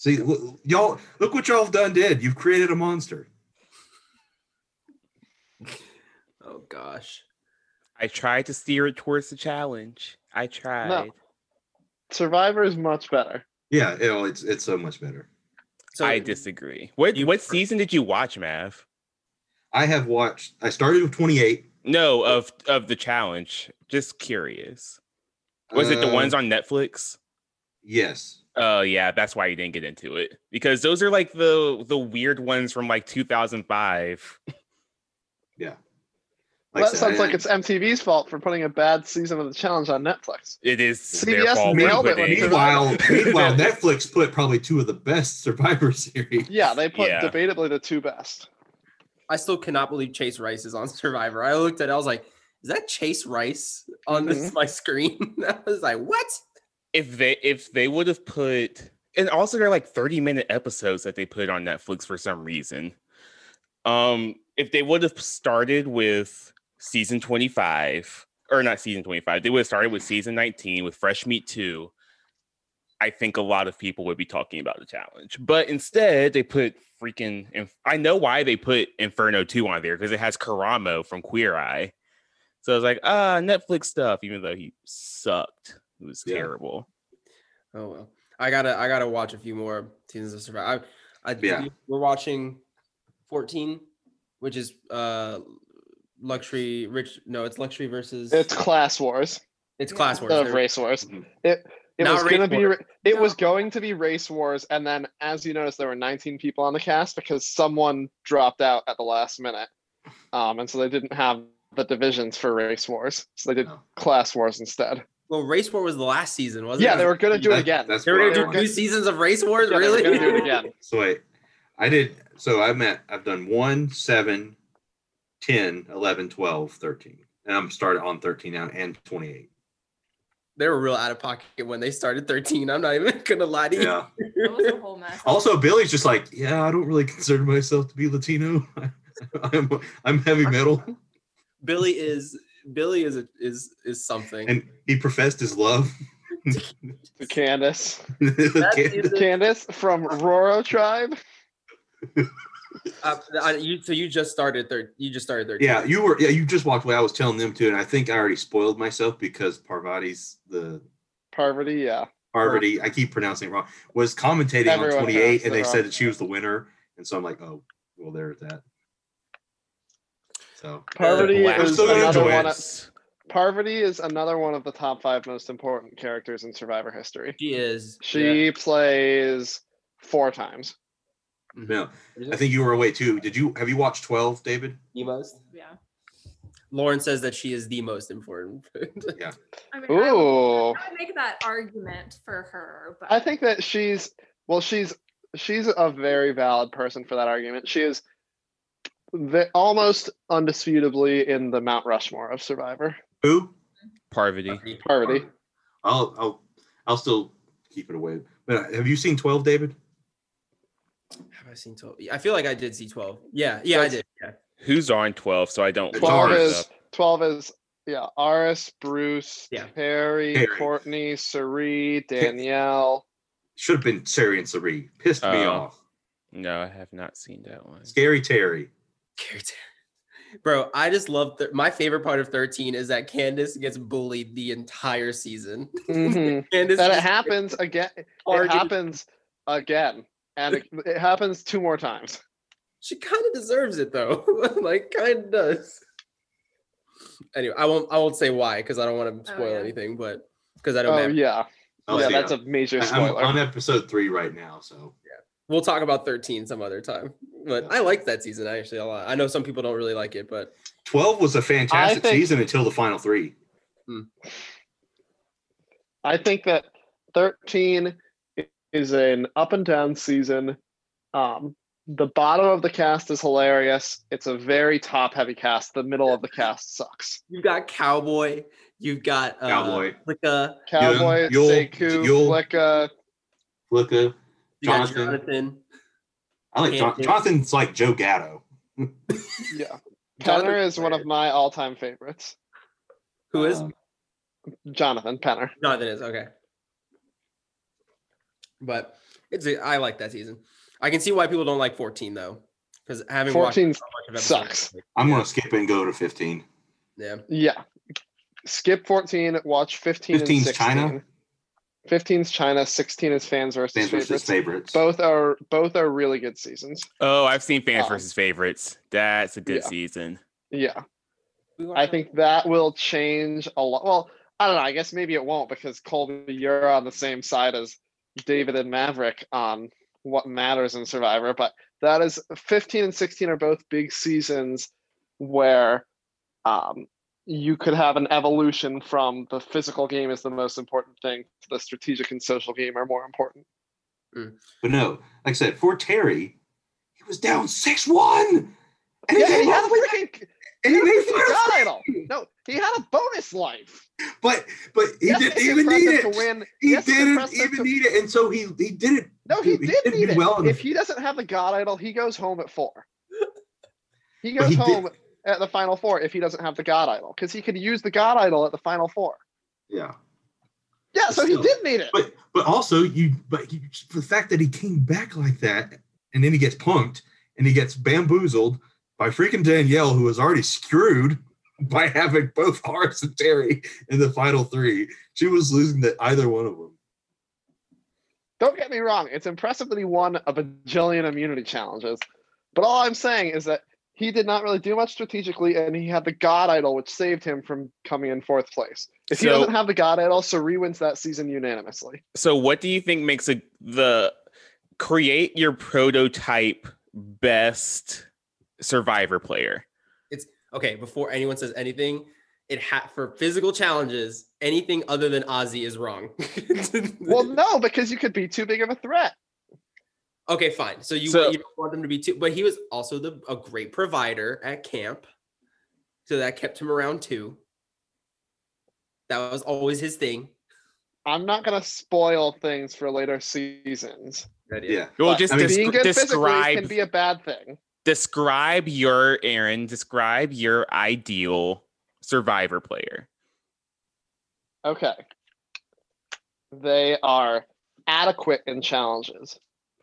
See, y'all, look what y'all have done. Did you've created a monster? Oh gosh. I tried to steer it towards the challenge. I tried. No. Survivor is much better. Yeah, you know, it's it's so much better. So I disagree. What you- what season did you watch, Mav? I have watched. I started with 28. No, of of the challenge. Just curious. Was it the Uh, ones on Netflix? Yes. Oh yeah, that's why you didn't get into it because those are like the the weird ones from like 2005. Like I that said, sounds like it's MTV's fault for putting a bad season of the challenge on Netflix. It is CBS their fault nailed it when putting- they Meanwhile, meanwhile, Netflix put probably two of the best Survivor series. Yeah, they put Yeah. debatably the two best. I still cannot believe Chase Rice is on Survivor. I looked at it, I was like, is that Chase Rice on this mm-hmm. my screen? I was like, what? If they if they would have put and also they're like 30 minute episodes that they put on Netflix for some reason. Um if they would have started with season 25 or not season 25, they would have started with season 19 with Fresh Meat 2. I think a lot of people would be talking about the challenge. But instead, they put freaking Inf- I know why they put Inferno 2 on there because it has Karamo from Queer Eye. So I was like, ah, Netflix stuff, even though he sucked. It was Yeah. terrible. Oh well. I gotta I gotta watch a few more seasons of Survivor. I, I Yeah. we're watching 14, which is uh luxury rich no, it's luxury versus It's class wars it's class wars. of There- race wars. Mhm. It it Not was gonna be wars. ra- it was going to be race wars, and then as you notice, there were 19 people on the cast because someone dropped out at the last minute, um, and so they didn't have the divisions for race wars, so they did No. class wars instead. Well, Race War was the last season, wasn't Yeah, it? Yeah, they were gonna do it again. That's They were what gonna do two seasons of Race Wars, Yeah, they were really? gonna do it again. So wait, I did. So I'm at. I've done one, seven, 10, 11, 12, 13, and I'm started on 13 now and 28. they were real out of pocket when they started 13. I'm not even gonna lie to you. Yeah. That was a whole mess. Also, Billy's just like, yeah, I don't really consider myself to be Latino. I'm I'm heavy metal, Billy is Billy is a, is is something. and he professed his love. To Candace, is- Candace from Raro tribe. Uh, I- you, so you just started third. You just started 13. yeah, you were. Yeah, you just walked away. I was telling them to, and I think I already spoiled myself because Parvati's the Parvati, yeah. Parvati. I keep pronouncing it wrong. Was commentating Everyone on 28, and they wrong. said that she was the winner, and so I'm like, oh, well, there's that. So Parvati is another one. it. Of, Parvati is another one of the top five most important characters in Survivor history. she is. She plays four times. yeah, I think you were away too. Did you have you watched 12, David? the most. Yeah. Lauren says that she is the most important. I mean, I would, Ooh. I would make that argument for her, but I think that she's well, she's she's a very valid person for that argument. She is the, almost undisputably in the Mount Rushmore of Survivor. Who? Parvati. Parvati. I'll I'll I'll still keep it away. But uh, have you seen 12, David? Have I seen 12? I feel like I did see 12. Yeah, yeah, I did. Yeah. Who's on 12 so I don't It's look Twelve is up. twelve is yeah, Aras, Bruce, Yeah. Terry, Terry. Courtney, Cirie, Danielle. Should have been Cirie and Cirie. Pissed me Oh. off. No, I have not seen that one. Scary Terry. Character. Bro, I just love th- my favorite part of 13 is that Candace gets bullied the entire season. Mhm. Candace that it happens again. It happens again, and it, it happens two more times. She kind of deserves it though. like kind of does. Anyway, I won't I won't say why because I don't want to Oh, spoil yeah. anything, but because I don't Oh have yeah, Oh, yeah, see, that's a I'm- major I'm on episode three right now, so we'll talk about 13 some other time. But I like that season actually a lot. I know some people don't really like it, but 12 was a fantastic think- season until the final three. I think that 13 is an up and down season. Um, the bottom of the cast is hilarious. It's a very top heavy cast. The middle of the cast sucks. you've got Cowboy, you've got uh, Cowboy. Flicka, Cowboy, Yul- Sekou, Yul- Flicka. Flicka. Jonathan. Jonathan. I like John- Jonathan's like Joe Gatto. yeah. Penner is one of my all time favorites. Who is? Um, Jonathan Penner. Jonathan is, okay. But it's a, I like that season. I can see why people don't like 14 though, because having 14 sucks. I'm gonna skip and go to 15. Yeah. Yeah. Skip 14. Watch 15. 15's China. 15 is China, 16 is fans versus, fans versus favorites. favorites. Both are both are really good seasons. Oh, I've seen fans um, versus favorites. That's a good yeah. season. Yeah. I think that will change a lot. Well, I don't know. I guess maybe it won't because Colby, you're on the same side as David and Maverick on what matters in Survivor. But that is 15 and 16 are both big seasons where um, you could have an evolution from the physical game is the most important thing to the strategic and social game are more important. Hmm. But no, like I said, for Terry, he was down 6 1. And Yeah, he, and he had a the way freaking and he he made final god three. idol. No, he had a bonus life. But but he Yes, didn't even need it. to win. He Yes, didn't even to- need it, and so he he did it. No, he He did did need it. well in the- if he doesn't have the God Idol, he goes home at four. He goes he did- home at the final four if he doesn't have the God Idol, because he could use the God Idol at the final four. Yeah, Yeah, so he did need it. but but also you but you, the fact that he came back like that, and then he gets punked and he gets bamboozled by freaking Danielle, who was already screwed by having both Horace and Terry in the final three. She was losing to either one of them. Don't get me wrong; it's impressive that he won a bajillion immunity challenges. But all I'm saying is that he did not really do much strategically, and he had the God Idol, which saved him from coming in fourth place. If he doesn't have the God Idol, Cirie wins that season unanimously. So, what do you think makes a the create your prototype best survivor player? It's okay, before anyone says anything, it ha- for physical challenges, anything other than Ozzy is wrong. Well, no, because you could be too big of a threat. Okay, fine. So you, So- you don't want them to be too, but he was also the a great provider at camp, so that kept him around too. That was always his thing. I'm not gonna spoil things for later seasons. Yeah, Well, just I mean, descri- being good describe can be a bad thing. describe your Aaron. Describe your ideal survivor player. Okay. They are adequate in challenges.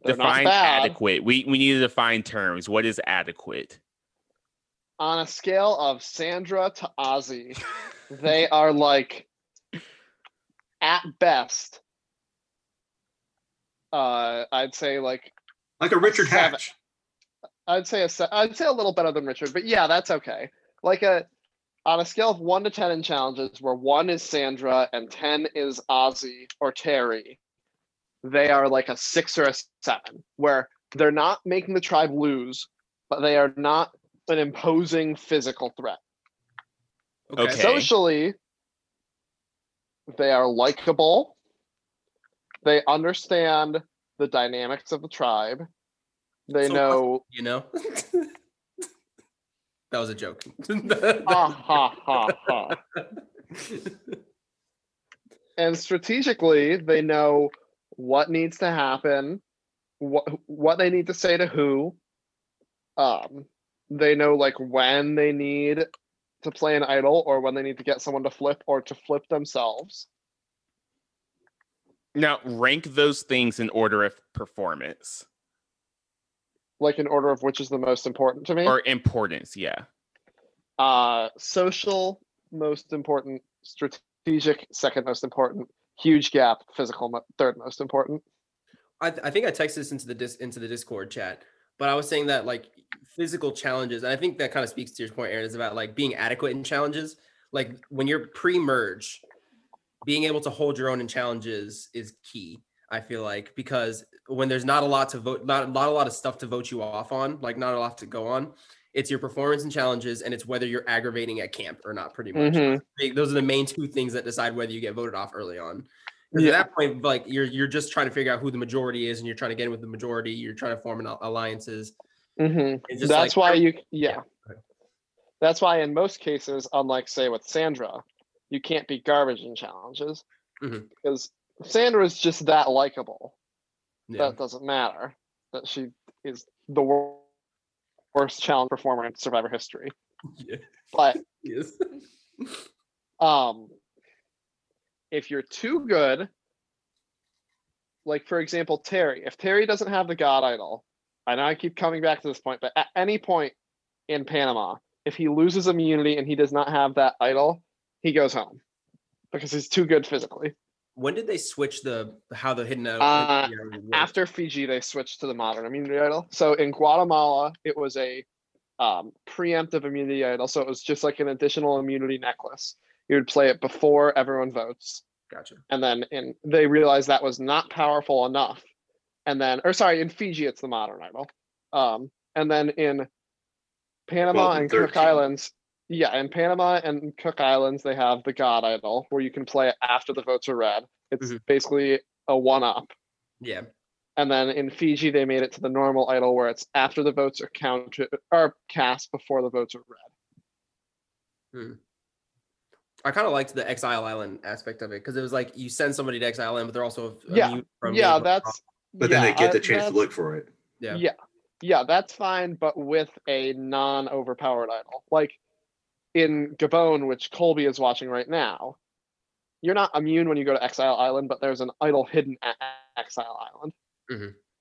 They're define adequate. We we need to define terms. What is adequate? On a scale of Sandra to Ozzy, they are like at best. Uh, I'd say like like a Richard Seven. Hatch. I'd say a se- I'd say a little better than Richard, but yeah, that's okay. Like a on a scale of one to ten in challenges, where one is Sandra and ten is Ozzy or Terry, they are like a six or a seven, where they're not making the tribe lose, but they are not an imposing physical threat. Okay. Socially, they are likable. They understand the dynamics of the tribe. They So- know You know, that was a joke. ah ha ha ha. And strategically, they know what needs to happen, what what they need to say to who. Um, they know like when they need to play an idol or when they need to get someone to flip or to flip themselves. Now rank those things in order of performance Like in order of which is the most important to me. or importance. Yeah. uh social most important strategic second most important huge gap physical third most important I, th- I think I texted this into the dis- into the Discord chat, but I was saying that like physical challenges, and I think that kind of speaks to your point, Aaron, is about like being adequate in challenges. Like when you're pre-merge, being able to hold your own in challenges is key. I feel like because when there's not a lot to vote, not not a lot of stuff to vote you off on, like not a lot to go on. It's your performance and challenges, and it's whether you're aggravating at camp or not. Pretty much, Mhm. Those are the main two things that decide whether you get voted off early on. Yeah. At that point, like you're you're just trying to figure out who the majority is, and you're trying to get in with the majority. You're trying to form an al- alliances. Mhm. That's like- why you Yeah. yeah that's why in most cases unlike say with sandra you can't be garbage in challenges Mhm. because sandra is just that likable Yeah. that doesn't matter that she is the wor- worst challenge performer in survivor history Yeah. but Yes. um if you're too good like for example, Terry. If Terry doesn't have the God Idol, I know I keep coming back to this point, but at any point in Panama, if he loses immunity and he does not have that idol, he goes home because he's too good physically. When did they switch the how the hidden? Uh. After Fiji, they switched to the modern immunity idol. So in Guatemala, it was a um, preemptive immunity idol. So it was just like an additional immunity necklace. You would play it before everyone votes. Gotcha. and then in they realized that was not powerful enough and then or sorry in fiji it's the modern idol um and then in panama Well, and cook islands yeah in panama and cook islands they have the god idol where you can play it after the votes are read it's Mhm. basically a one up Yeah. and then in fiji they made it to the normal idol where it's after the votes are counted or cast before the votes are read I kind of liked the Exile Island aspect of it because it was like you send somebody to Exile Island, but they're also Yeah, from yeah that's But then they get I- the chance to look for it. yeah. yeah yeah that's fine but with a non-overpowered idol like in gabon which colby is watching right now you're not immune when you go to exile island but there's an idol hidden at exile island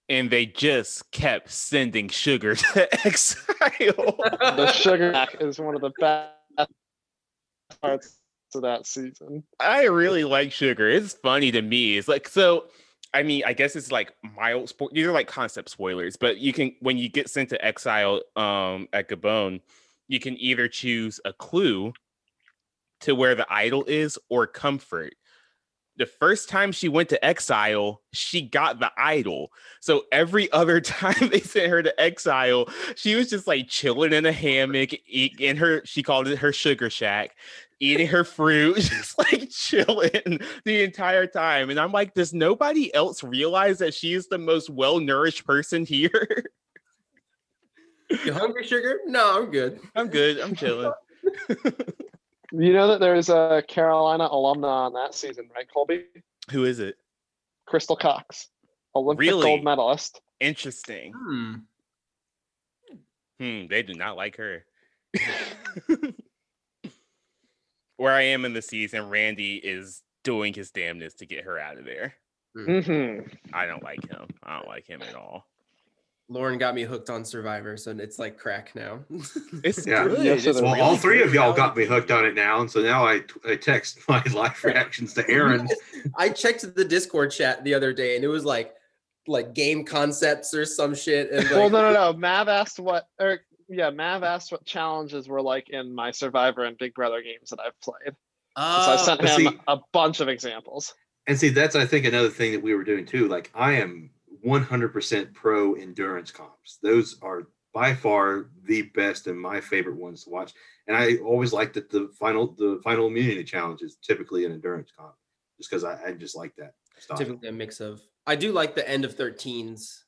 And they just kept sending sugar to exile. the sugar is one of the best parts of that season I really like sugar. It's funny to me. It's like so. I mean, I guess it's like mild sport. These are like concept spoilers, but you can when you get sent to exile um, at Gabon, you can either choose a clue to where the idol is or comfort. The first time she went to exile, she got the idol. So every other time they sent her to exile, she was just like chilling in a hammock, eat, in her. She called it her sugar shack, eating her fruit, just like chilling the entire time. And I'm like, does nobody else realize that she is the most well nourished person here? You hungry, sugar? No, I'm good. I'm good. I'm chilling. you know that there's a carolina alumna on that season right colby Who is it? crystal cox olympic Really? gold medalist Interesting. Hmm. Hmm, they do not like her. Where I am in the season, Randy is doing his damnness to get her out of there. hmm I don't like him. I don't like him at all. Lauren got me hooked on Survivor, so it's like crack now. It's Yeah. good. Yes, it's. Well, really all three of y'all reality. got me hooked on it now, and so now I, I text my live reactions to Aaron. I checked the Discord chat the other day, and it was like like game concepts or some shit. And well no no no mav asked what or yeah mav asked what challenges were like in my survivor and big brother games that i've played Oh, so i oh, sent him see- a bunch of examples And see, that's I think another thing that we were doing too. Like I am 100% pro endurance comps. Those are by far the best and my favorite ones to watch. And I always liked that the final the final immunity challenge is typically an endurance comp, just because I, I just like that style. typically a mix of. I do like the end of 13s.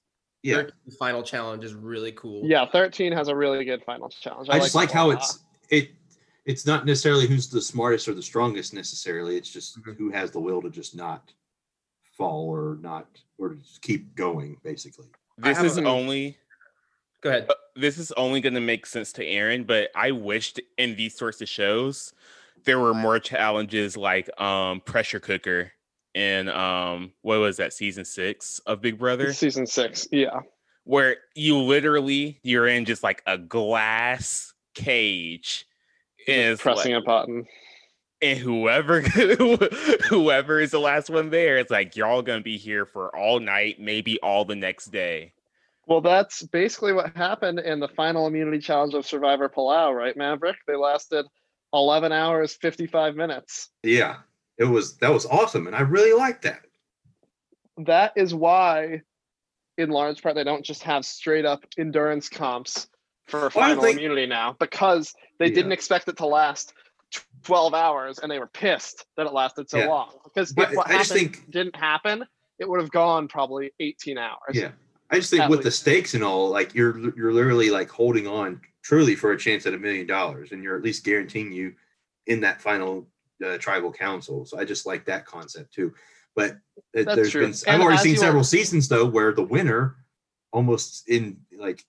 Yeah, 13 final challenge is really cool. yeah 13 has a really good final challenge I just like that how it's it. It's not necessarily who's the smartest or the strongest necessarily. It's just Mhm. who has the will to just not fall or not or just keep going, basically. This is a- only Go ahead. uh, this is only going to make sense to Aaron, but I wished in these sorts of shows there were more challenges like um pressure cooker and um what was that season six of Big Brother season six yeah where you literally you're in just like a glass cage and pressing like- a button and whoever whoever is the last one there it's like you're all going to be here for all night maybe all the next day well that's basically what happened in the final immunity challenge of survivor palau right maverick they lasted 11 hours 55 minutes Yeah, it was that was awesome, and I really liked that. that is why in large part they don't just have straight up endurance comps for Well, final think- immunity now because they Yeah. didn't expect it to last tw- 12 hours and they were pissed that it lasted so Yeah. long because But if what I just happened think- didn't happen it would have gone probably 18 hours Yeah, I just think with the stakes and all, like you're you're literally like holding on truly for a chance at a million dollars, and you're at least guaranteeing you in that final uh, tribal council. So I just like that concept too. But it, there's true. been I've And already seen several are- seasons though where the winner almost in like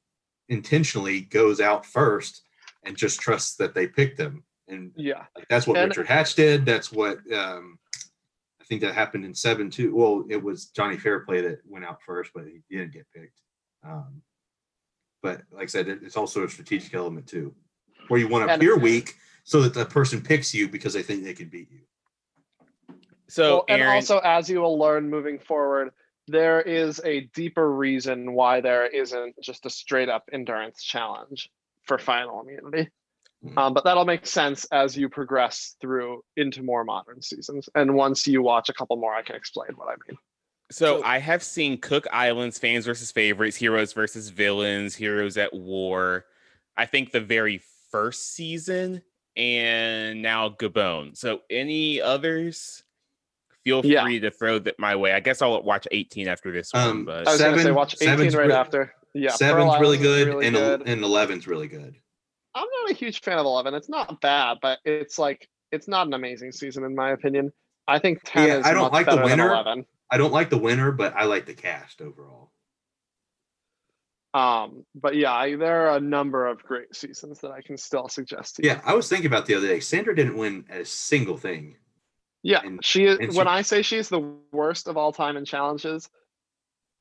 intentionally goes out first and just trusts that they picked them and yeah like, that's what And- Richard Hatch did. That's what um, I think that happened in seven too. Well, it was Johnny Fairplay that went out first, but he didn't get picked. Um, but like I said, it, it's also a strategic element too, where you want to And- appear weak so that the person picks you because they think they can beat you. So Well, and also, as you will learn moving forward, there is a deeper reason why there isn't just a straight up endurance challenge for final immunity. Mhm. Um, but that'll make sense as you progress through into more modern seasons. And once you watch a couple more, I can explain what I mean. so So- I have seen Cook Islands fans versus favorites, heroes versus villains, heroes at war. I think the very first season, and now Gabon. So any others? Feel Yeah. free to throw that my way. I guess I'll watch 18 after this one, Um, but I was going to say watch 18 right re- after. Yeah, Pearl Seven's really Island's good, really and good. and eleven's really good. I'm not a huge fan of 11. It's not bad, but it's like it's not an amazing season in my opinion. I think 10 Yeah, is I don't like the winner. 11. I don't like the winner, but I like the cast overall. Um, but yeah, I, there are a number of great seasons that I can still suggest to you. Yeah, I was thinking about the other day. Sandra didn't win a single thing. Yeah, And- she is. when she- I say she's the worst of all time in challenges,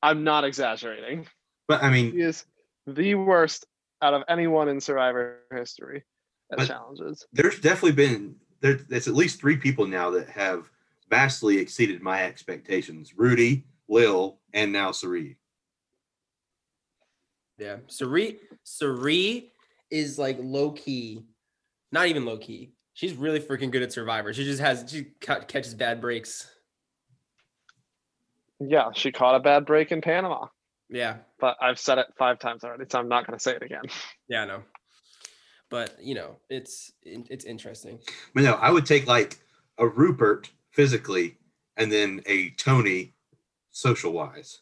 I'm not exaggerating. But I mean, She is the worst out of anyone in Survivor history at But- challenges. there's definitely been there, there's at least three people now that have vastly exceeded my expectations: Rudy, Lil, and now Cirie. Yeah. Cirie Cirie is like low key, not even low key. She's really freaking good at Survivor. She just has she ca- catches bad breaks. Yeah, she caught a bad break in Panama, Yeah. but I've said it five times already, so I'm not going to say it again. Yeah, I know. But you know, it's it's interesting. But no, I would take like a Rupert physically, and then a Tony social wise.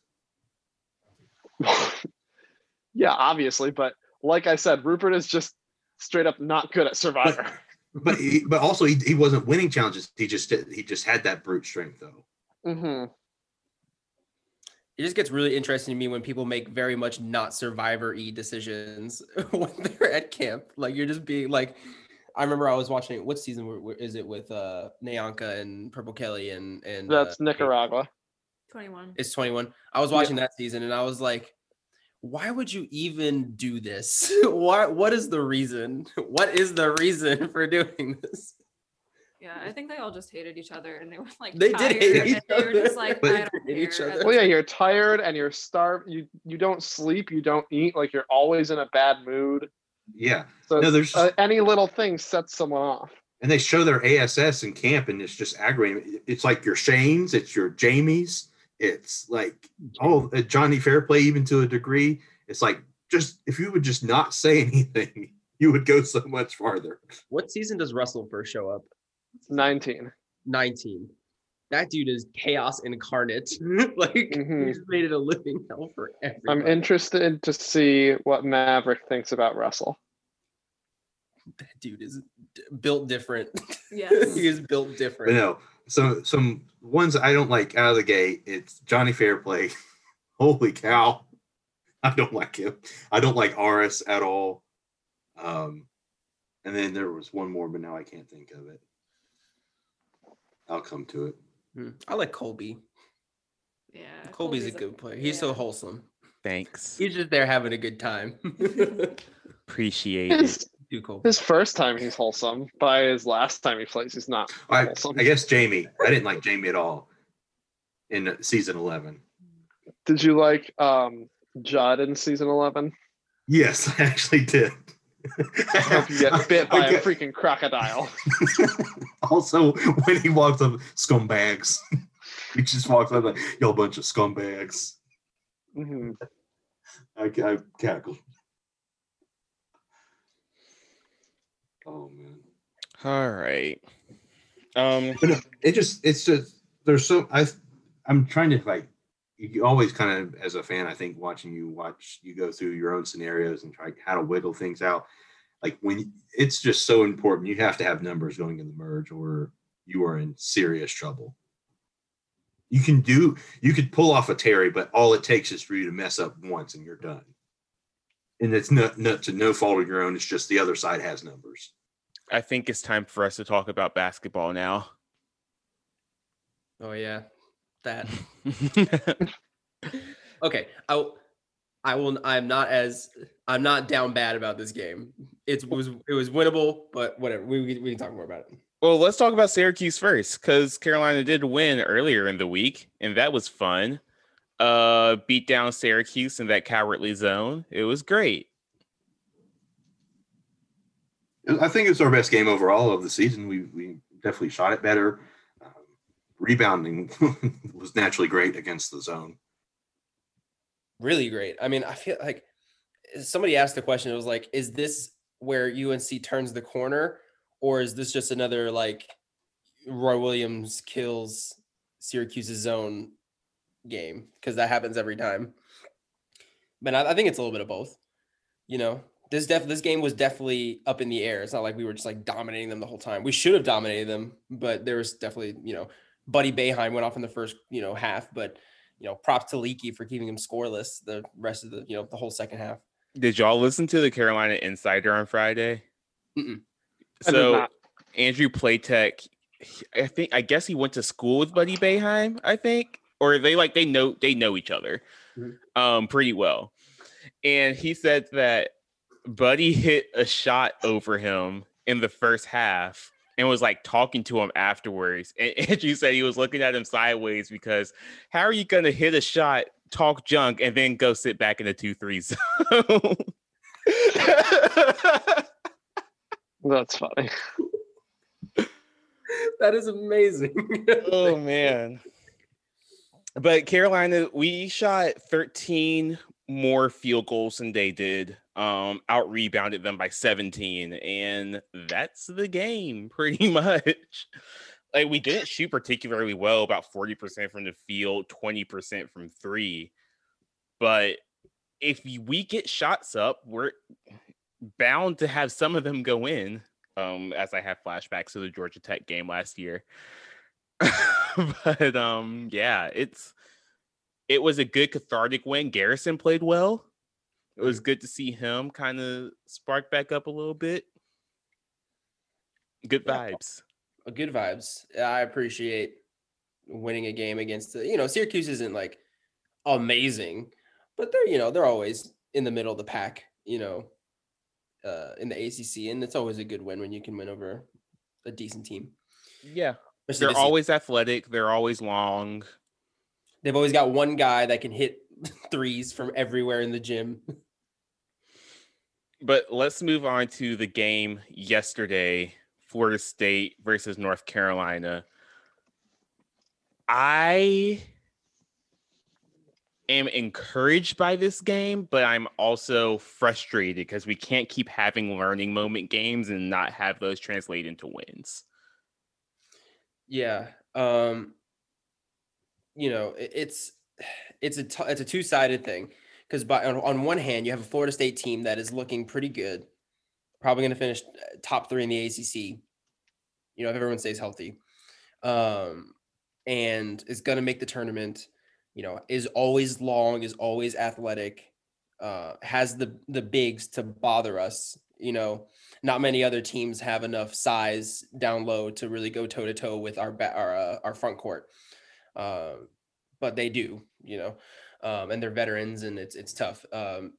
yeah, obviously, but like I said, Rupert is just straight up not good at Survivor. But he, but also he, he wasn't winning challenges. He just did- he just had that brute strength though. hmm It just gets really interesting to me when people make very much not survivor y decisions when they're at camp. Like you're just being like, I remember I was watching what season were- were- is it with uh NaOnka and Purple Kelly and and uh, That's Nicaragua. 21. It's 21. I was watching that season and I was like, why would you even do this? Why what is the reason? What is the reason for doing this? Yeah, I think they all just hated each other and they were like They did hate tired, each and they were just other, like, but I don't each care. other. Well, yeah, you're tired and you're starved. You you don't sleep. You don't eat. Like you're always in a bad mood. Yeah, So no, there's uh, any little thing sets someone off. and they show their ASS in camp, and it's just aggravating. It's like your Shanes, it's your Jamies, it's like oh uh, Johnny Fairplay, even to a degree. It's like just if you would just not say anything, you would go so much farther. What season does Russell first show up? 19. 19. That dude is chaos incarnate. like Mhm. he's made it a living hell for everyone. I'm interested to see what Maverick thinks about Russell. that dude is d- built different. Yes. he is built But different. no, so some ones I don't like out of the gate. It's Johnny Fairplay. Holy cow, I don't like him. I don't like RS at all. Um, and then there was one more, but now I can't think of it. I'll come to it. Hmm. I like Colby. Yeah. Colby's, a good player. He's so wholesome. thanks. He's just there having a good time. Appreciate it. His, Too cool. his first time he's wholesome. By his last time he plays, he's not I, wholesome. I guess Jamie. I didn't like Jamie at all in season eleven. Did you like um, Judd in season 11? Yes, I actually did. I hope you get bit by I a get- freaking crocodile. also, when he walks up, scumbags. he just walks up like, y'all bunch of scumbags. Mhm. I, I cackled. Oh man. All right. Um, But no, it just it's just there's so I I'm trying to like you always kind of as a fan I think watching you watch you go through your own scenarios and try how to wiggle things out like when it's just so important you have to have numbers going in the merge or you are in serious trouble. You can do you could pull off a Terry but all it takes is for you to mess up once and you're done. And it's not, not to no fault of your own it's just the other side has numbers. I think it's time for us to talk about basketball now. Oh yeah, that. Okay, I will- I will. I'm not as I'm not down bad about this game. It was it was winnable, but whatever. We we we can talk more about it. well, let's talk about Syracuse first, because Carolina did win earlier in the week, and that was fun. Uh, beat down Syracuse in that cowardly zone. It was great. I think it's our best game overall of the season. We we definitely shot it better. Rebounding was naturally great against the zone. Really great. I mean, I feel like somebody asked the question. It was like, is this where UNC turns the corner, or is this just another like Roy Williams kills Syracuse's zone game? Because that happens every time. But I, I think it's a little bit of both. You know, this def this game was definitely up in the air. It's not like we were just like dominating them the whole time. We should have dominated them, but there was definitely, you know, Buddy Boeheim went off in the first, you know, half, but you know, props to Leaky for keeping him scoreless the rest of the, you know, the whole second half. Did y'all listen to the Carolina Insider on Friday? Mm-mm. So. Andrew Platek, I think I guess he went to school with Buddy Boeheim, I think, or they like they know they know each other Mhm. um pretty well. And he said that Buddy hit a shot over him in the first half and was like talking to him afterwards. And Andrew said he was looking at him sideways because how are you gonna hit a shot, talk junk, and then go sit back in the two three zone? That's funny. That is amazing. oh man. But Carolina, we shot 13 more field goals than they did. Um, out rebounded them by 17, and that's the game pretty much. Like we didn't shoot particularly well, about 40% from the field, 20% from three. But if we get shots up, we're bound to have some of them go in. Um, as I have flashbacks to the Georgia Tech game last year. but um yeah it's it was a good cathartic win garrison played well it was good to see him kind of spark back up a little bit good vibes Uh, Good vibes. I appreciate winning a game against the, you know, Syracuse isn't like amazing, but they're, you know, they're always in the middle of the pack, you know, uh, in the ACC. And it's always a good win when you can win over a decent team. yeah Especially they're always athletic they're always long They've always got one guy that can hit threes from everywhere in the gym. But let's move on to the game yesterday florida state versus north carolina i am encouraged by this game but i'm also frustrated because we can't keep having learning moment games and not have those translate into wins Yeah. Um you know, it's it's a t- it's a two-sided thing because by on, on one hand, you have a Florida State team that is looking pretty good. Probably going to finish uh, top 3 in the ACC. You know, if everyone stays healthy. Um and is going to make the tournament, you know, is always long, is always athletic, uh has the the bigs to bother us, you know not many other teams have enough size down low to really go toe to toe with our our uh, our front court. Um, but they do, you know, um, and they're veterans, and it's it's tough. Um,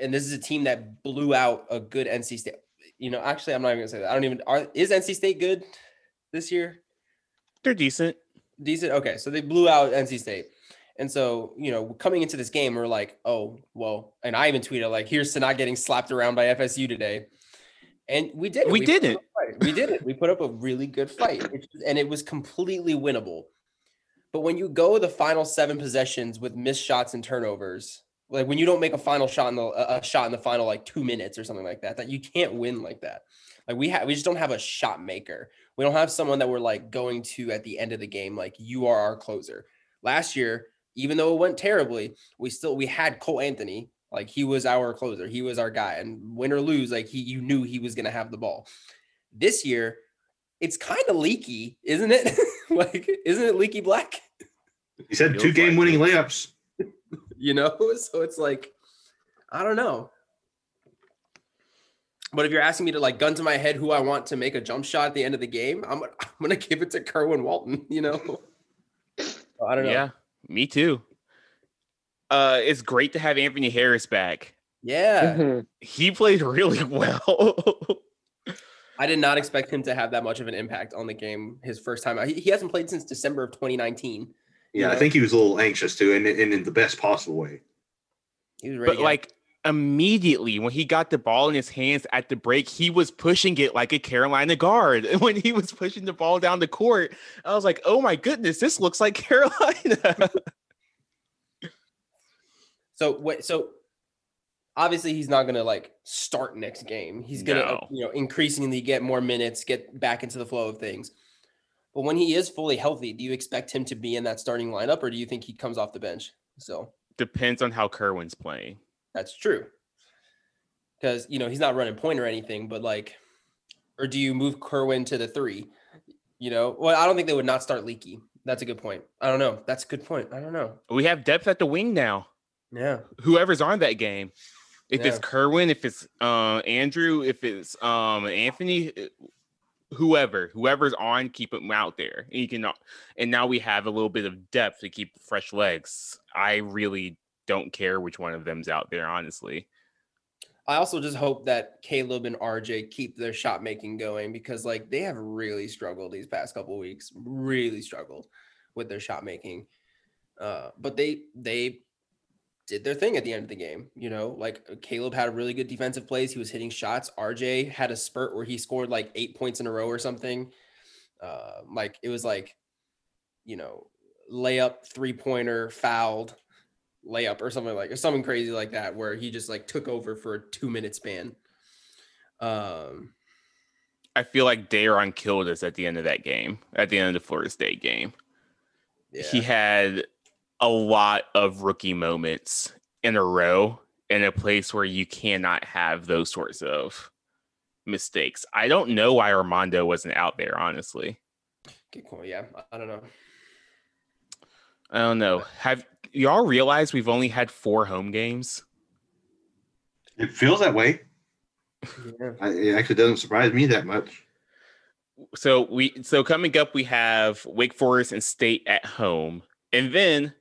and this is a team that blew out a good NC State. You know, actually, I'm not even gonna say that. I don't even. Are, is NC State good this year? they're decent Decent. Okay, so they blew out NC State. And so, you know, coming into this game, we're like, oh, well, and I even tweeted like, here's to not getting slapped around by FSU today. And we did. We put up a did it. We did it. We put up a really good fight, and it was completely winnable. But when you go the final seven possessions with missed shots and turnovers, like when you don't make a final shot in the a shot in the final like two minutes or something like that, that you can't win like that. Like we have, we just don't have a shot maker. We don't have someone that we're like going to at the end of the game, like you are our closer. Last year, even though it went terribly, we still we had Cole Anthony, like he was our closer, he was our guy, and win or lose, like he you knew he was gonna have the ball. This year, it's kind of leaky, isn't it? like, isn't it leaky black? He said two game like winning layups. You know, so it's like, I don't know. But if you're asking me to like gun to my head who I want to make a jump shot at the end of the game, I'm, I'm gonna give it to Kerwin Walton. You know, I don't know. Yeah, me too. Uh, it's great to have Anthony Harris back. Yeah. Mhm. He played really well. I did not expect him to have that much of an impact on the game his first time. out. He, he hasn't played since December of 2019. Yeah, I think he was a little anxious too, and, and in the best possible way. He was ready. but like immediately when he got the ball in his hands at the break, he was pushing it like a Carolina guard. And when he was pushing the ball down the court, I was like, "Oh my goodness, this looks like Carolina." So what? So obviously he's not gonna like start next game. He's gonna uh, No. you know increasingly get more minutes, get back into the flow of things. But when he is fully healthy, do you expect him to be in that starting lineup, or do you think he comes off the bench? So Depends on how Kerwin's playing. that's true. Because you know he's not running point or anything, but like, or do you move Kerwin to the three? You know, well, I don't think they would not start Leaky. That's a good point. I don't know. That's a good point. I don't know. We have depth at the wing now. Yeah. Whoever's on that game. If it's Yeah. Kerwin, if it's uh, Andrew, if it's um, Anthony, uh, whoever, whoever's on, keep them out there. And you can, and now we have a little bit of depth to keep fresh legs. I really don't care which one of them's out there, honestly. I also just hope that Caleb and RJ keep their shot making going because like they have really struggled these past couple weeks, really struggled with their shot making. Uh, but they they did their thing at the end of the game. You know, like Caleb had a really good defensive plays. He was hitting shots. RJ had a spurt where he scored like eight points in a row or something. Uh, like it was like, you know, layup, three pointer, fouled, layup or something like or something crazy like that where he just like took over for a two minute span. Um I feel like Day'Ron killed us at the end of that game, at the end of the Florida State game. yeah. He had a lot of rookie moments in a row in a place where you cannot have those sorts of mistakes. I don't know why Armando wasn't out there, honestly. Good call. Yeah, I don't know. I don't know. Have y'all realized we've only had four home games? It feels that way. Yeah. I, it actually doesn't surprise me that much. So we so coming up we have Wake Forest and State at home, and then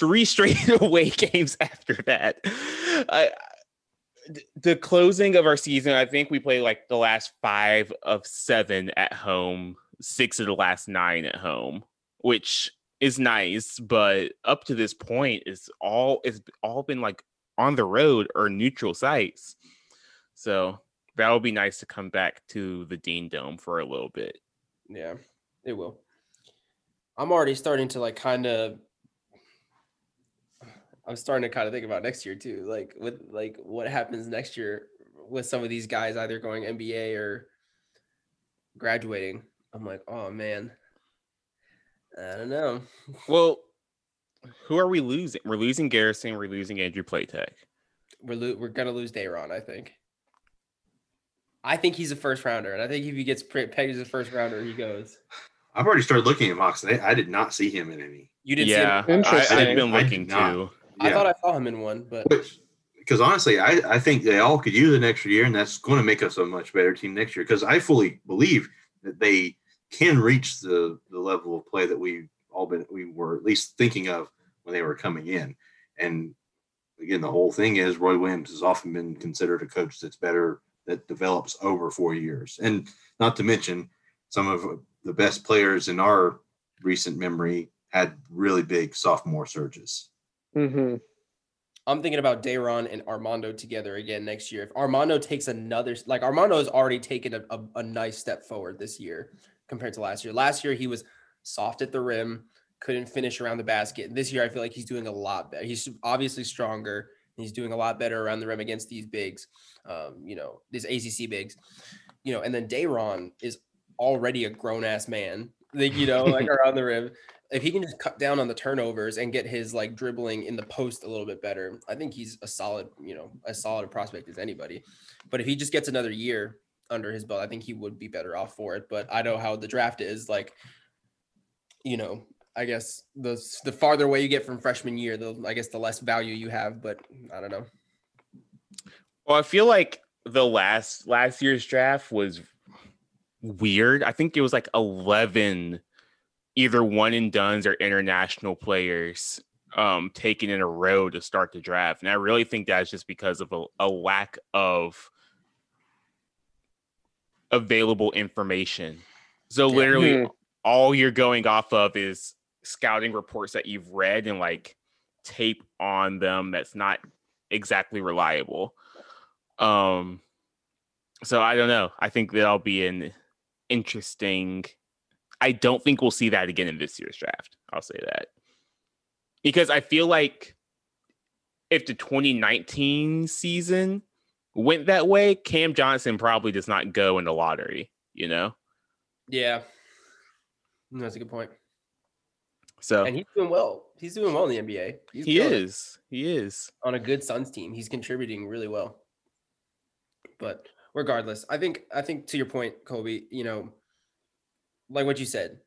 three straight away games after that. I, the closing of our season, I think we played like the last five of seven at home, six of the last nine at home, which is nice. But up to this point, it's all it's all been like on the road or neutral sites. So that would be nice to come back to the Dean Dome for a little bit. Yeah, it will. I'm already starting to like kind of. I'm starting to kind of think about next year too, like with like what happens next year with some of these guys either going NBA or graduating. I'm like, oh man, I don't know. Well, who are we losing? We're losing Garrison. We're losing Andrew Platek. We're lo- we're gonna lose Day'Ron. I think. I think he's a first rounder, and I think if he gets pre- pegged as a first rounder, he goes. I've already started looking at mocks. and I, I did not see him in any. You didn't Yeah, see him. Interesting. I've been looking not. Too. I thought I saw him in one, but because honestly, I, I think they all could use an extra year, and that's going to make us a much better team next year. Because I fully believe that they can reach the the level of play that we all been we were at least thinking of when they were coming in. And again, the whole thing is Roy Williams has often been considered a coach that's better that develops over four years, and not to mention some of the best players in our recent memory had really big sophomore surges. Hmm I'm thinking about Day'Ron and Armando together again next year. If Armando takes another, like Armando has already taken a, a, a nice step forward this year compared to last year. Last year he was soft at the rim, couldn't finish around the basket. This year I feel like he's doing a lot better. He's obviously stronger. He's doing a lot better around the rim against these bigs, um, you know, these ACC bigs, you know. And then Day'Ron is already a grown ass man, like you know, like around the rim if he can just cut down on the turnovers and get his like dribbling in the post a little bit better, I think he's a solid, you know, as solid a prospect as anybody. But if he just gets another year under his belt, I think he would be better off for it. But I know how the draft is like, you know, I guess the the farther away you get from freshman year, the I guess the less value you have. But I don't know. Well, I feel like the last last year's draft was weird. I think it was like eleven either one and dones or international players um, taken in a row to start the draft. And I really think that's just because of a, a lack of available information. So literally Hmm. all you're going off of is scouting reports that you've read and like tape on them that's not exactly reliable. Um so I don't know. I think that'll be an interesting I don't think we'll see that again in this year's draft. I'll say that. Because I feel like if the 2019 season went that way, Cam Johnson probably does not go in the lottery, you know? Yeah. That's a good point. So And he's doing well. He's doing well in the NBA. He's he is. it. He is. on a good Suns team. He's contributing really well. But regardless, I think I think to your point, Kobe, you know, like what you said,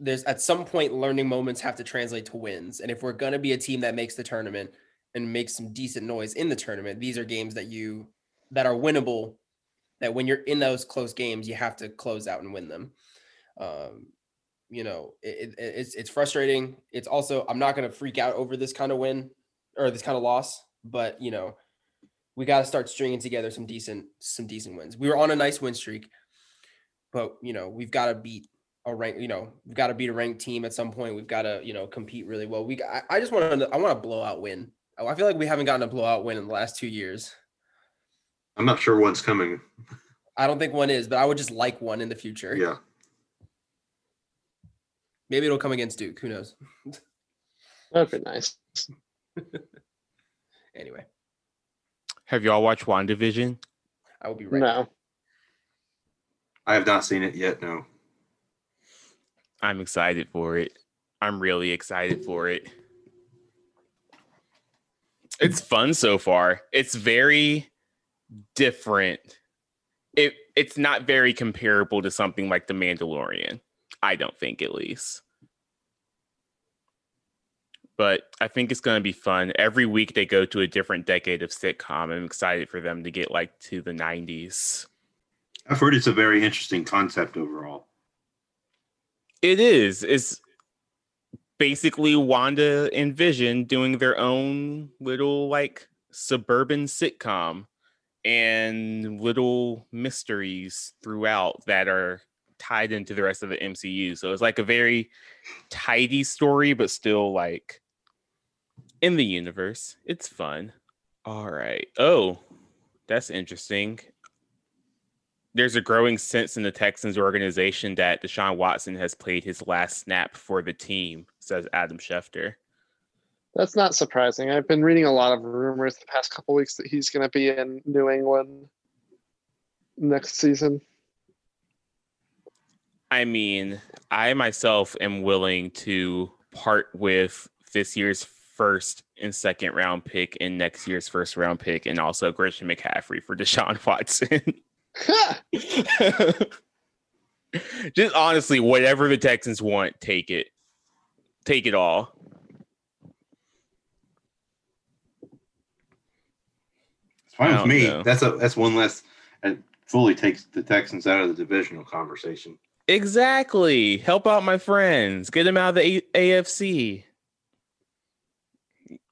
there's at some point learning moments have to translate to wins. And if we're gonna be a team that makes the tournament and makes some decent noise in the tournament, these are games that you that are winnable. That when you're in those close games, you have to close out and win them. Um, you know, it, it, it's it's frustrating. It's also I'm not gonna freak out over this kind of win or this kind of loss, but you know, we got to start stringing together some decent some decent wins. We were on a nice win streak, but you know, we've got to beat a rank. You know, we've got to beat a ranked team at some point. We've got to you know compete really well. We I, I just want to I want a blowout win. Oh, I feel like we haven't gotten a blowout win in the last two years. I'm not sure one's coming. I don't think one is, but I would just like one in the future. Yeah. Maybe it'll come against Duke. Who knows? That'd be nice. Anyway, Have y'all watched WandaVision? I will be right. No. I have not seen it yet. No. I'm excited for it. I'm really excited for it. It's fun so far. It's very different. It it's not very comparable to something like The Mandalorian. I don't think at least. But I think it's going to be fun. Every week they go to a different decade of sitcom. I'm excited for them to get like to the 90s. I've heard it's a very interesting concept overall. It is. It's basically Wanda and Vision doing their own little like suburban sitcom and little mysteries throughout that are tied into the rest of the MCU. So it's like a very tidy story, but still like in the universe. It's fun. All right. Oh, that's interesting there's a growing sense in the Texans organization that Deshaun Watson has played his last snap for the team, says Adam Schefter. That's not surprising. I've been reading a lot of rumors the past couple weeks that he's going to be in New England next season. I mean, I myself am willing to part with this year's first and second round pick and next year's first round pick, and also Christian McCaffrey for Deshaun Watson. Just honestly, whatever the Texans want, take it. Take it all. It's fine with me. know. That's a that's one less. It fully takes the Texans out of the divisional conversation. Exactly. Help out my friends. Get them out of the A- AFC.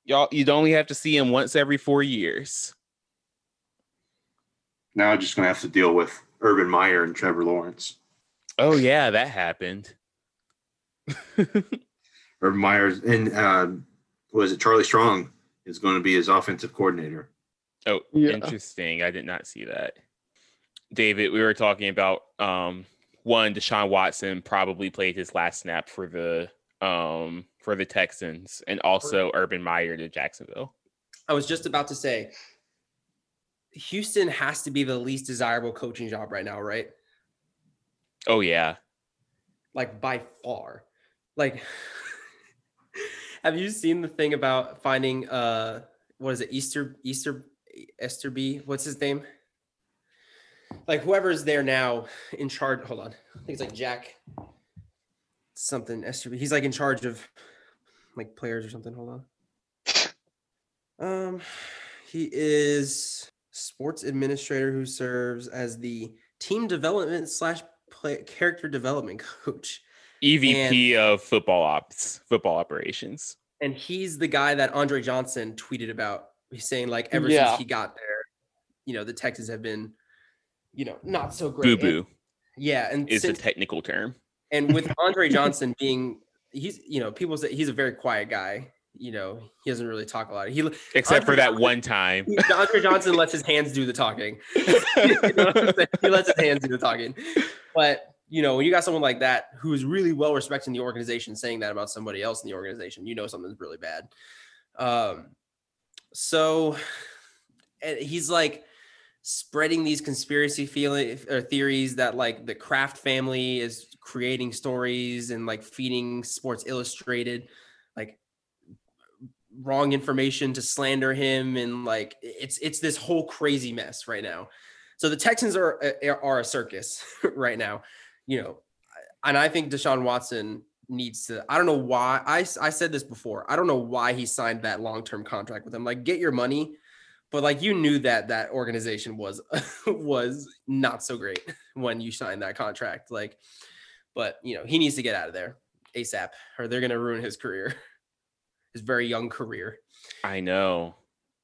Y'all, you'd only have to see him once every four years. Now I'm just gonna have to deal with Urban Meyer and Trevor Lawrence. Oh yeah, that happened. Urban Meyer's and uh, was it Charlie Strong is going to be his offensive coordinator. Oh, Yeah. interesting. I did not see that. David, we were talking about um one Deshaun Watson probably played his last snap for the um for the Texans and also Urban Meyer to Jacksonville. I was just about to say, Houston has to be the least desirable coaching job right now, right? Oh yeah. Like by far. Like, have you seen the thing about finding uh what is it, Easter Easter Easterby? What's his name? Like whoever's there now in charge. Hold on, I think it's like Jack something Easterby. He's like in charge of like players or something. Hold on. Um, he is sports administrator who serves as the team development slash play character development coach EVP of football ops, football operations. and he's the guy that Andre Johnson tweeted about. He's saying like ever Yeah. since he got there, you know, the Texans have been, you know, not so great. And- boo yeah, and is since, a technical term. and with Andre Johnson being, he's you know, people say he's a very quiet guy. You know, he doesn't really talk a lot. He Except for that Johnson- one time. Andre Johnson lets his hands do the talking. You know what I'm saying? he lets his hands do the talking. But you know, when you got someone like that who is really well respected in the organization saying that about somebody else in the organization, you know something's really bad. Um, so and he's like spreading these conspiracy feeling or theories that like the Kraft family is creating stories and like feeding Sports Illustrated like wrong information to slander him and like it's it's this whole crazy mess right now. So the Texans are uh, are a circus right now, you know, and I think Deshaun Watson needs to. I don't know why. I I said this before. I don't know why he signed that long term contract with him. Like, get your money, but like you knew that that organization was was not so great when you signed that contract. Like, but you know he needs to get out of there asap, or they're gonna ruin his career, his very young career. I know.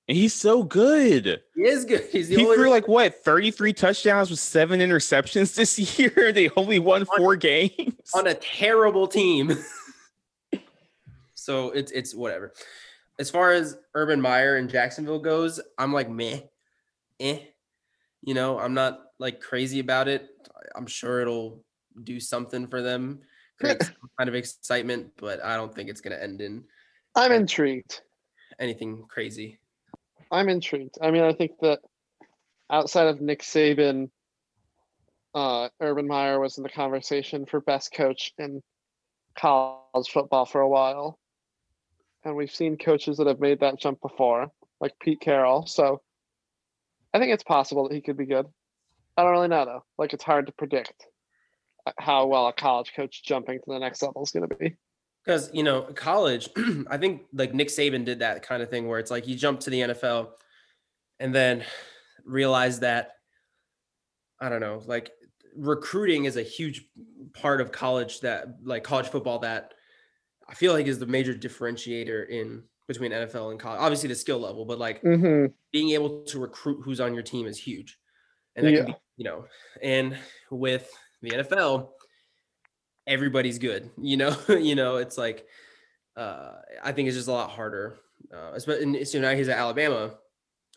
And he's so good. He is good. He's the He only threw like what 33 touchdowns with seven interceptions this year. They only won four games. on a terrible team. so it's it's whatever. As far as Urban Meyer and Jacksonville goes, I'm like meh, eh. You know, I'm not like crazy about it. I'm sure it'll do something for them, create some kind of excitement, but I don't think it's gonna end in I'm intrigued. anything crazy. I'm intrigued. I mean, I think that outside of Nick Saban, uh, Urban Meyer was in the conversation for best coach in college football for a while. And we've seen coaches that have made that jump before, like Pete Carroll. So I think it's possible that he could be good. I don't really know, though. Like, it's hard to predict uh, how well a college coach jumping to the next level is going to be. Because you know, college, I think like Nick Saban did that kind of thing where it's like he jumped to the NFL and then realized that I don't know, like recruiting is a huge part of college that like college football that I feel like is the major differentiator in between NFL and college. Obviously the skill level, but like Mm-hmm. being able to recruit who's on your team is huge. And that can Yeah. be, you know, and with the NFL, everybody's good. You know, you know, it's like uh I think it's just a lot harder. Uh especially so now he's at Alabama,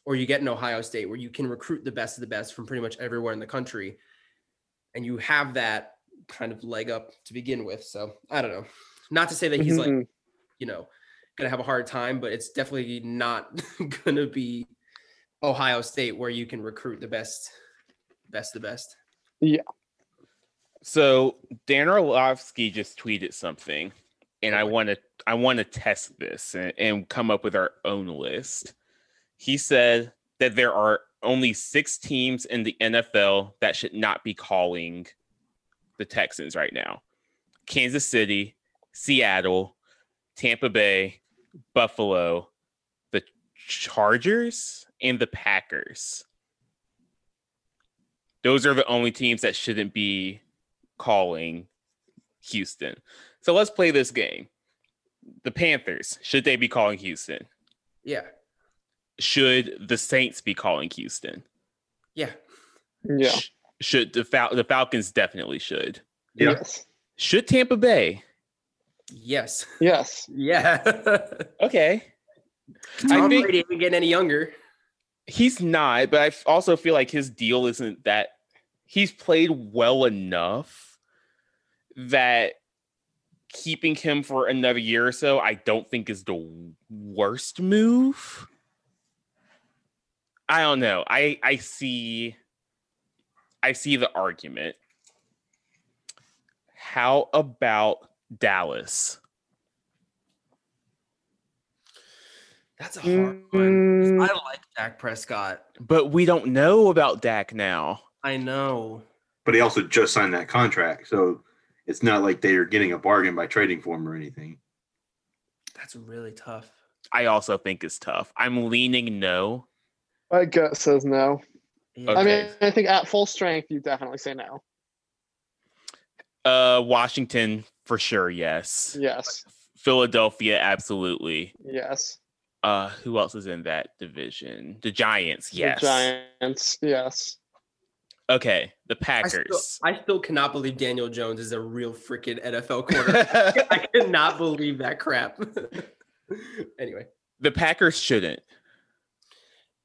or you get in Ohio State where you can recruit the best of the best from pretty much everywhere in the country. And you have that kind of leg up to begin with. So I don't know. Not to say that he's like Mhm. you know, gonna have a hard time, but it's definitely not gonna be Ohio State where you can recruit the best, best of the best. So Dan Orlovsky just tweeted something, and I oh want to I want to test this and, and come up with our own list. He said that there are only six teams in the NFL that should not be calling the Texans right now: Kansas City, Seattle, Tampa Bay, Buffalo, the Chargers, and the Packers. Those are the only teams that shouldn't be calling Houston. So let's play this game. The Panthers, should they be calling Houston? Yeah, Should the Saints be calling Houston? yeah, Yeah. Should the Fal- the Falcons definitely should. Yeah. Yes. Should Tampa Bay? yes, Yes. yeah. Okay. Tom think- Brady ain't getting any younger. He's not, but I also feel like his deal isn't that he's played well enough that keeping him for another year or so, I don't think is the worst move. I don't know. I I see I see the argument. How about Dallas? That's a hard one. Mm, I like Dak Prescott. But we don't know about Dak now. I know. But he also just signed that contract, so it's not like they are getting a bargain by trading for him or anything. That's really tough. I also think it's tough. I'm leaning no. my gut says no. Yeah. I mean, I think at full strength, you definitely say no. Uh, Washington for sure. Yes. Yes. Philadelphia, absolutely. Yes. Uh, who else is in that division? The Giants. The Yes. Giants. Yes. Okay. The I Packers. still, I still cannot believe Daniel Jones is a real freaking NFL quarterback. I cannot believe that crap. anyway, the Packers shouldn't.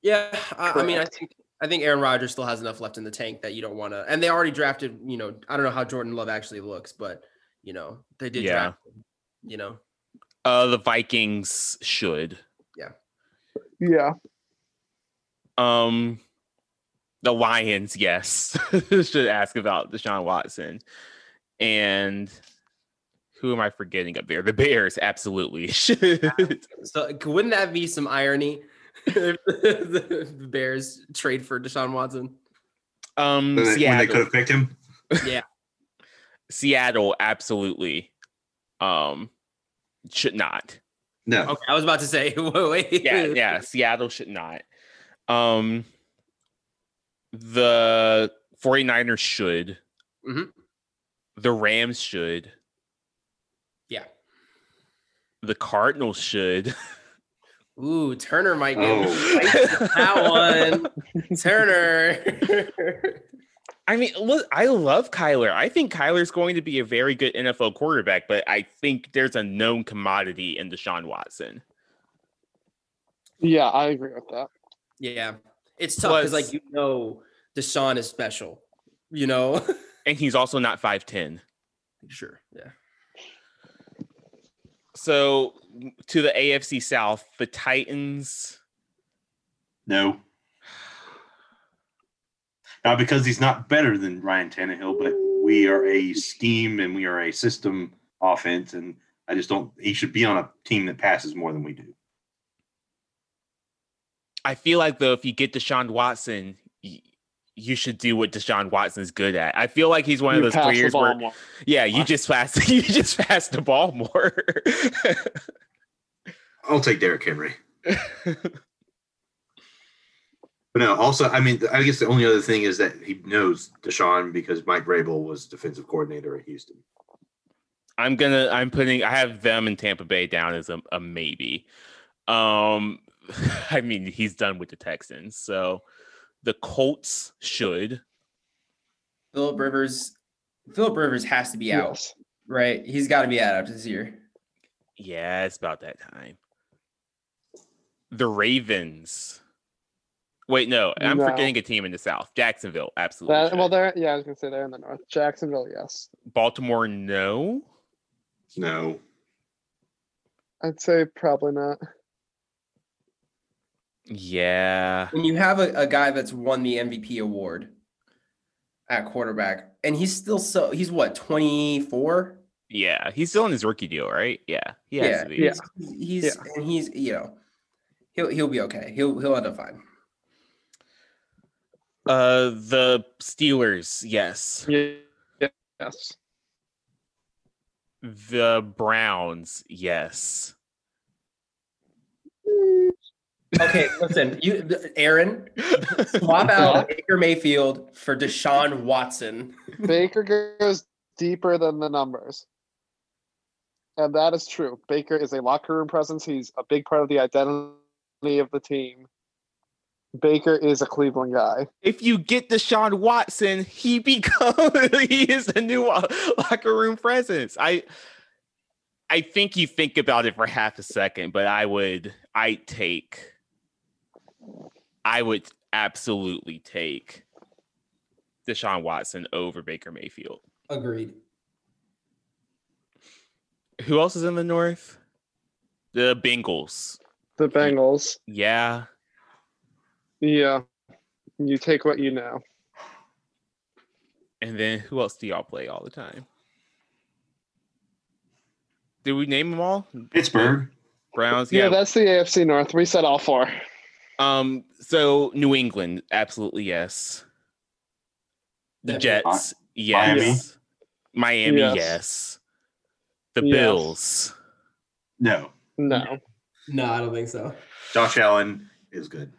yeah, I, I mean, I think I think Aaron Rodgers still has enough left in the tank that you don't want to. And they already drafted. You know, I don't know how Jordan Love actually looks, but you know, they did Yeah. draft. him, You know, Uh, the Vikings should. Yeah. Yeah. Um, the Lions, yes, should ask about Deshaun Watson, and who am I forgetting up there? The Bears, absolutely should. so wouldn't that be some irony? if the, the Bears trade for Deshaun Watson. Um, When they, when they could have picked him. Yeah. Seattle, absolutely. Um, should not. No. Okay, I was about to say, wait, wait. Yeah, yeah. Seattle should not. Um, the 49ers should. Mhm. The Rams should. Yeah. The Cardinals should. Ooh, Turner might get Oh. that one. Turner. I mean, look, I love Kyler. I think Kyler's going to be a very good NFL quarterback, but I think there's a known commodity in Deshaun Watson. Yeah, I agree with that. yeah, it's tough because, like, you know, Deshaun is special. You know, And he's also not 5'10. sure. Yeah. So to the AFC South, the Titans. No. Not because he's not better than Ryan Tannehill, but we are a scheme and we are a system offense, and I just don't. He should be on a team that passes more than we do. I feel like though, if you get Deshaun Watson, y- you should do what Deshaun Watson's good at. I feel like he's one of those players where, more. yeah, you just pass, you just pass the ball more. I'll take Derrick Henry. But no, also, I mean, I guess the only other thing is that he knows Deshaun because Mike Vrabel was defensive coordinator at Houston. I'm gonna, I'm putting, I have them in Tampa Bay down as a, a maybe. Um, I mean, he's done with the Texans, so the Colts should. Philip Rivers. Philip Rivers has to be out, Yes. right? He's got to be out after this year. Yeah, it's about that time. The Ravens. Wait, no, I'm No. forgetting a team in the South. Jacksonville, absolutely. That, well, they're yeah, I was gonna say they're in the north. Jacksonville, yes. Baltimore, no. No. I'd say probably not. Yeah. When you have a, a guy that's won the MVP award at quarterback, and he's still so he's what 24? Yeah. He's still in his rookie deal, right? Yeah. He has Yeah, to be. yeah. He's, he's Yeah. and he's you know he'll he'll be okay. He'll he'll end up fine. Uh the Steelers, yes. Yeah. Yes. The Browns, yes. Okay, listen, you Aaron, swap out Baker Mayfield for Deshaun Watson. Baker goes deeper than the numbers. And that is true. Baker is a locker room presence. He's a big part of the identity of the team. Baker is a Cleveland guy. if you get Deshaun Watson, he becomes he is the new locker room presence. I I think you think about it for half a second, but I would I take I would absolutely take Deshaun Watson over Baker Mayfield. Agreed. Who else is in the North? The Bengals. The Bengals. Yeah. Yeah. You take what you know. And then who else do y'all play all the time? Did we name them all? Pittsburgh. Browns. Yeah, Yeah. that's the AFC North. We said all four. Um. So New England, absolutely yes. The Jets, yes. Miami, Yes. yes. The Yes. Bills. No. No. No, I don't think so. Josh Allen is good.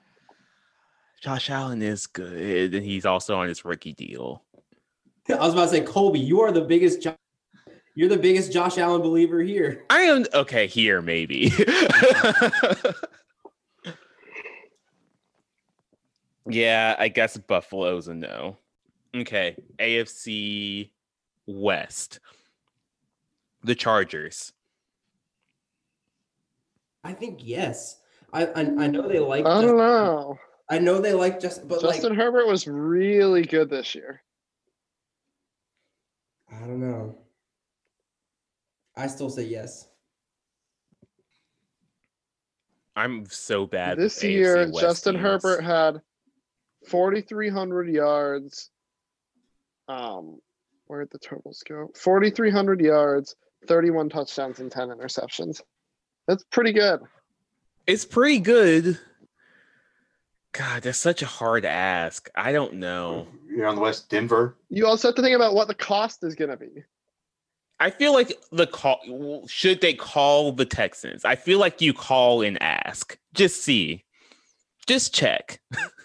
Josh Allen is good, and he's also on his rookie deal. I was about to say, Colby, you are the biggest. Jo- you're the biggest Josh Allen believer here. I am okay here, maybe. yeah, I guess Buffalo's a no. Okay, AFC West. The Chargers. I think yes. I I, I know they like. I don't Justin- know. I know they like just, but Justin like Herbert was really good this year. I don't know. I still say yes. I'm so bad. with This AFC year, West Justin teams. Herbert had 4,300 yards. Um, where'd the totals go? 4,300 yards, 31 touchdowns, and 10 interceptions. That's pretty good. It's pretty good. God, that's such a hard ask. I don't know. You're on the West, Denver. You also have to think about what the cost is going to be. I feel like the call should they call the Texans? I feel like you call and ask. Just see. Just check.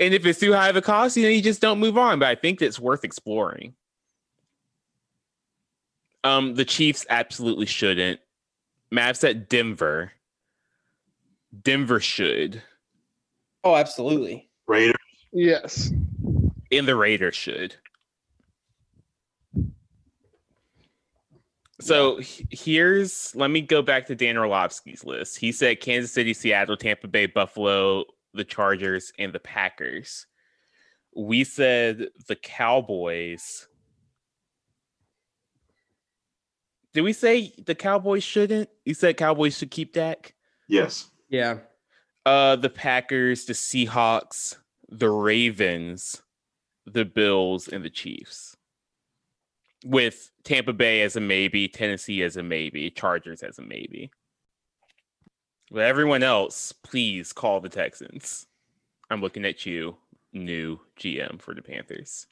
and if it's too high of a cost, you know, you just don't move on. But I think it's worth exploring. Um, the Chiefs absolutely shouldn't. Mavs at Denver. Denver should. Oh, absolutely. Raiders. Yes. And the Raiders should. So here's let me go back to Dan Orlovsky's list. He said Kansas City, Seattle, Tampa Bay, Buffalo, the Chargers, and the Packers. We said the Cowboys. Did we say the Cowboys shouldn't? You said Cowboys should keep Dak? Yes. Yeah. Uh the Packers, the Seahawks, the Ravens, the Bills, and the Chiefs. With Tampa Bay as a maybe, Tennessee as a maybe, Chargers as a maybe. But everyone else, please call the Texans. I'm looking at you, new GM for the Panthers.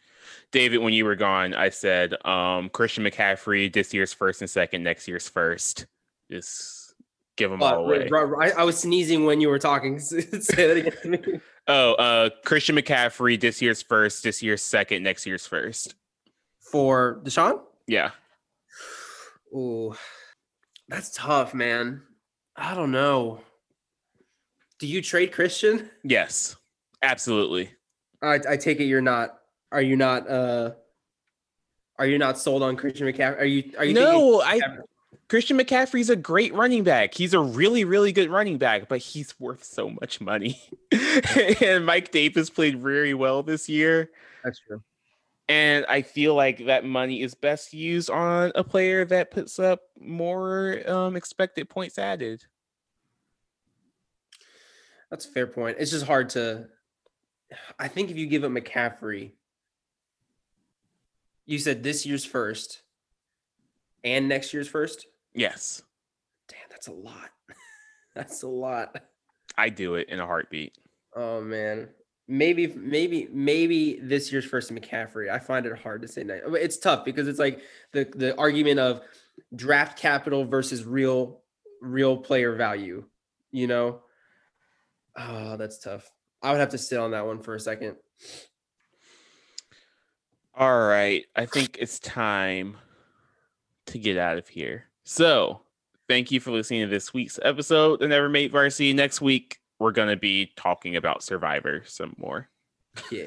David, when you were gone, I said um, Christian McCaffrey, this year's first and second, next year's first. Just give them all Uh, away. Ro- Ro- I, I was sneezing when you were talking. Say that again to me. Oh, uh, Christian McCaffrey, this year's first, this year's second, next year's first. For Deshaun? Yeah. Ooh, that's tough, man. I don't know. Do you trade Christian? Yes. Absolutely. I, I take it you're not. Are you not? Uh, are you not sold on Christian McCaffrey? Are you? Are you? no, I Christian McCaffrey's a great running back. He's a really, really good running back, but he's worth so much money. and Mike Davis played very well this year. That's true. And I feel like that money is best used on a player that puts up more um, expected points added. That's a fair point. It's just hard to. I think if you give up McCaffrey, you said this year's first, and next year's first. Yes, Damn, that's a lot. that's a lot. I do it in a heartbeat. Oh man, maybe, maybe, maybe this year's first McCaffrey. I find it hard to say. It's tough because it's like the the argument of draft capital versus real real player value. You know, oh, that's tough. I would have to sit on that one for a second. All right. I think it's time to get out of here. So, thank you for listening to this week's episode of Never Made Varsity. Next week, we're going to be talking about Survivor some more. Yeah.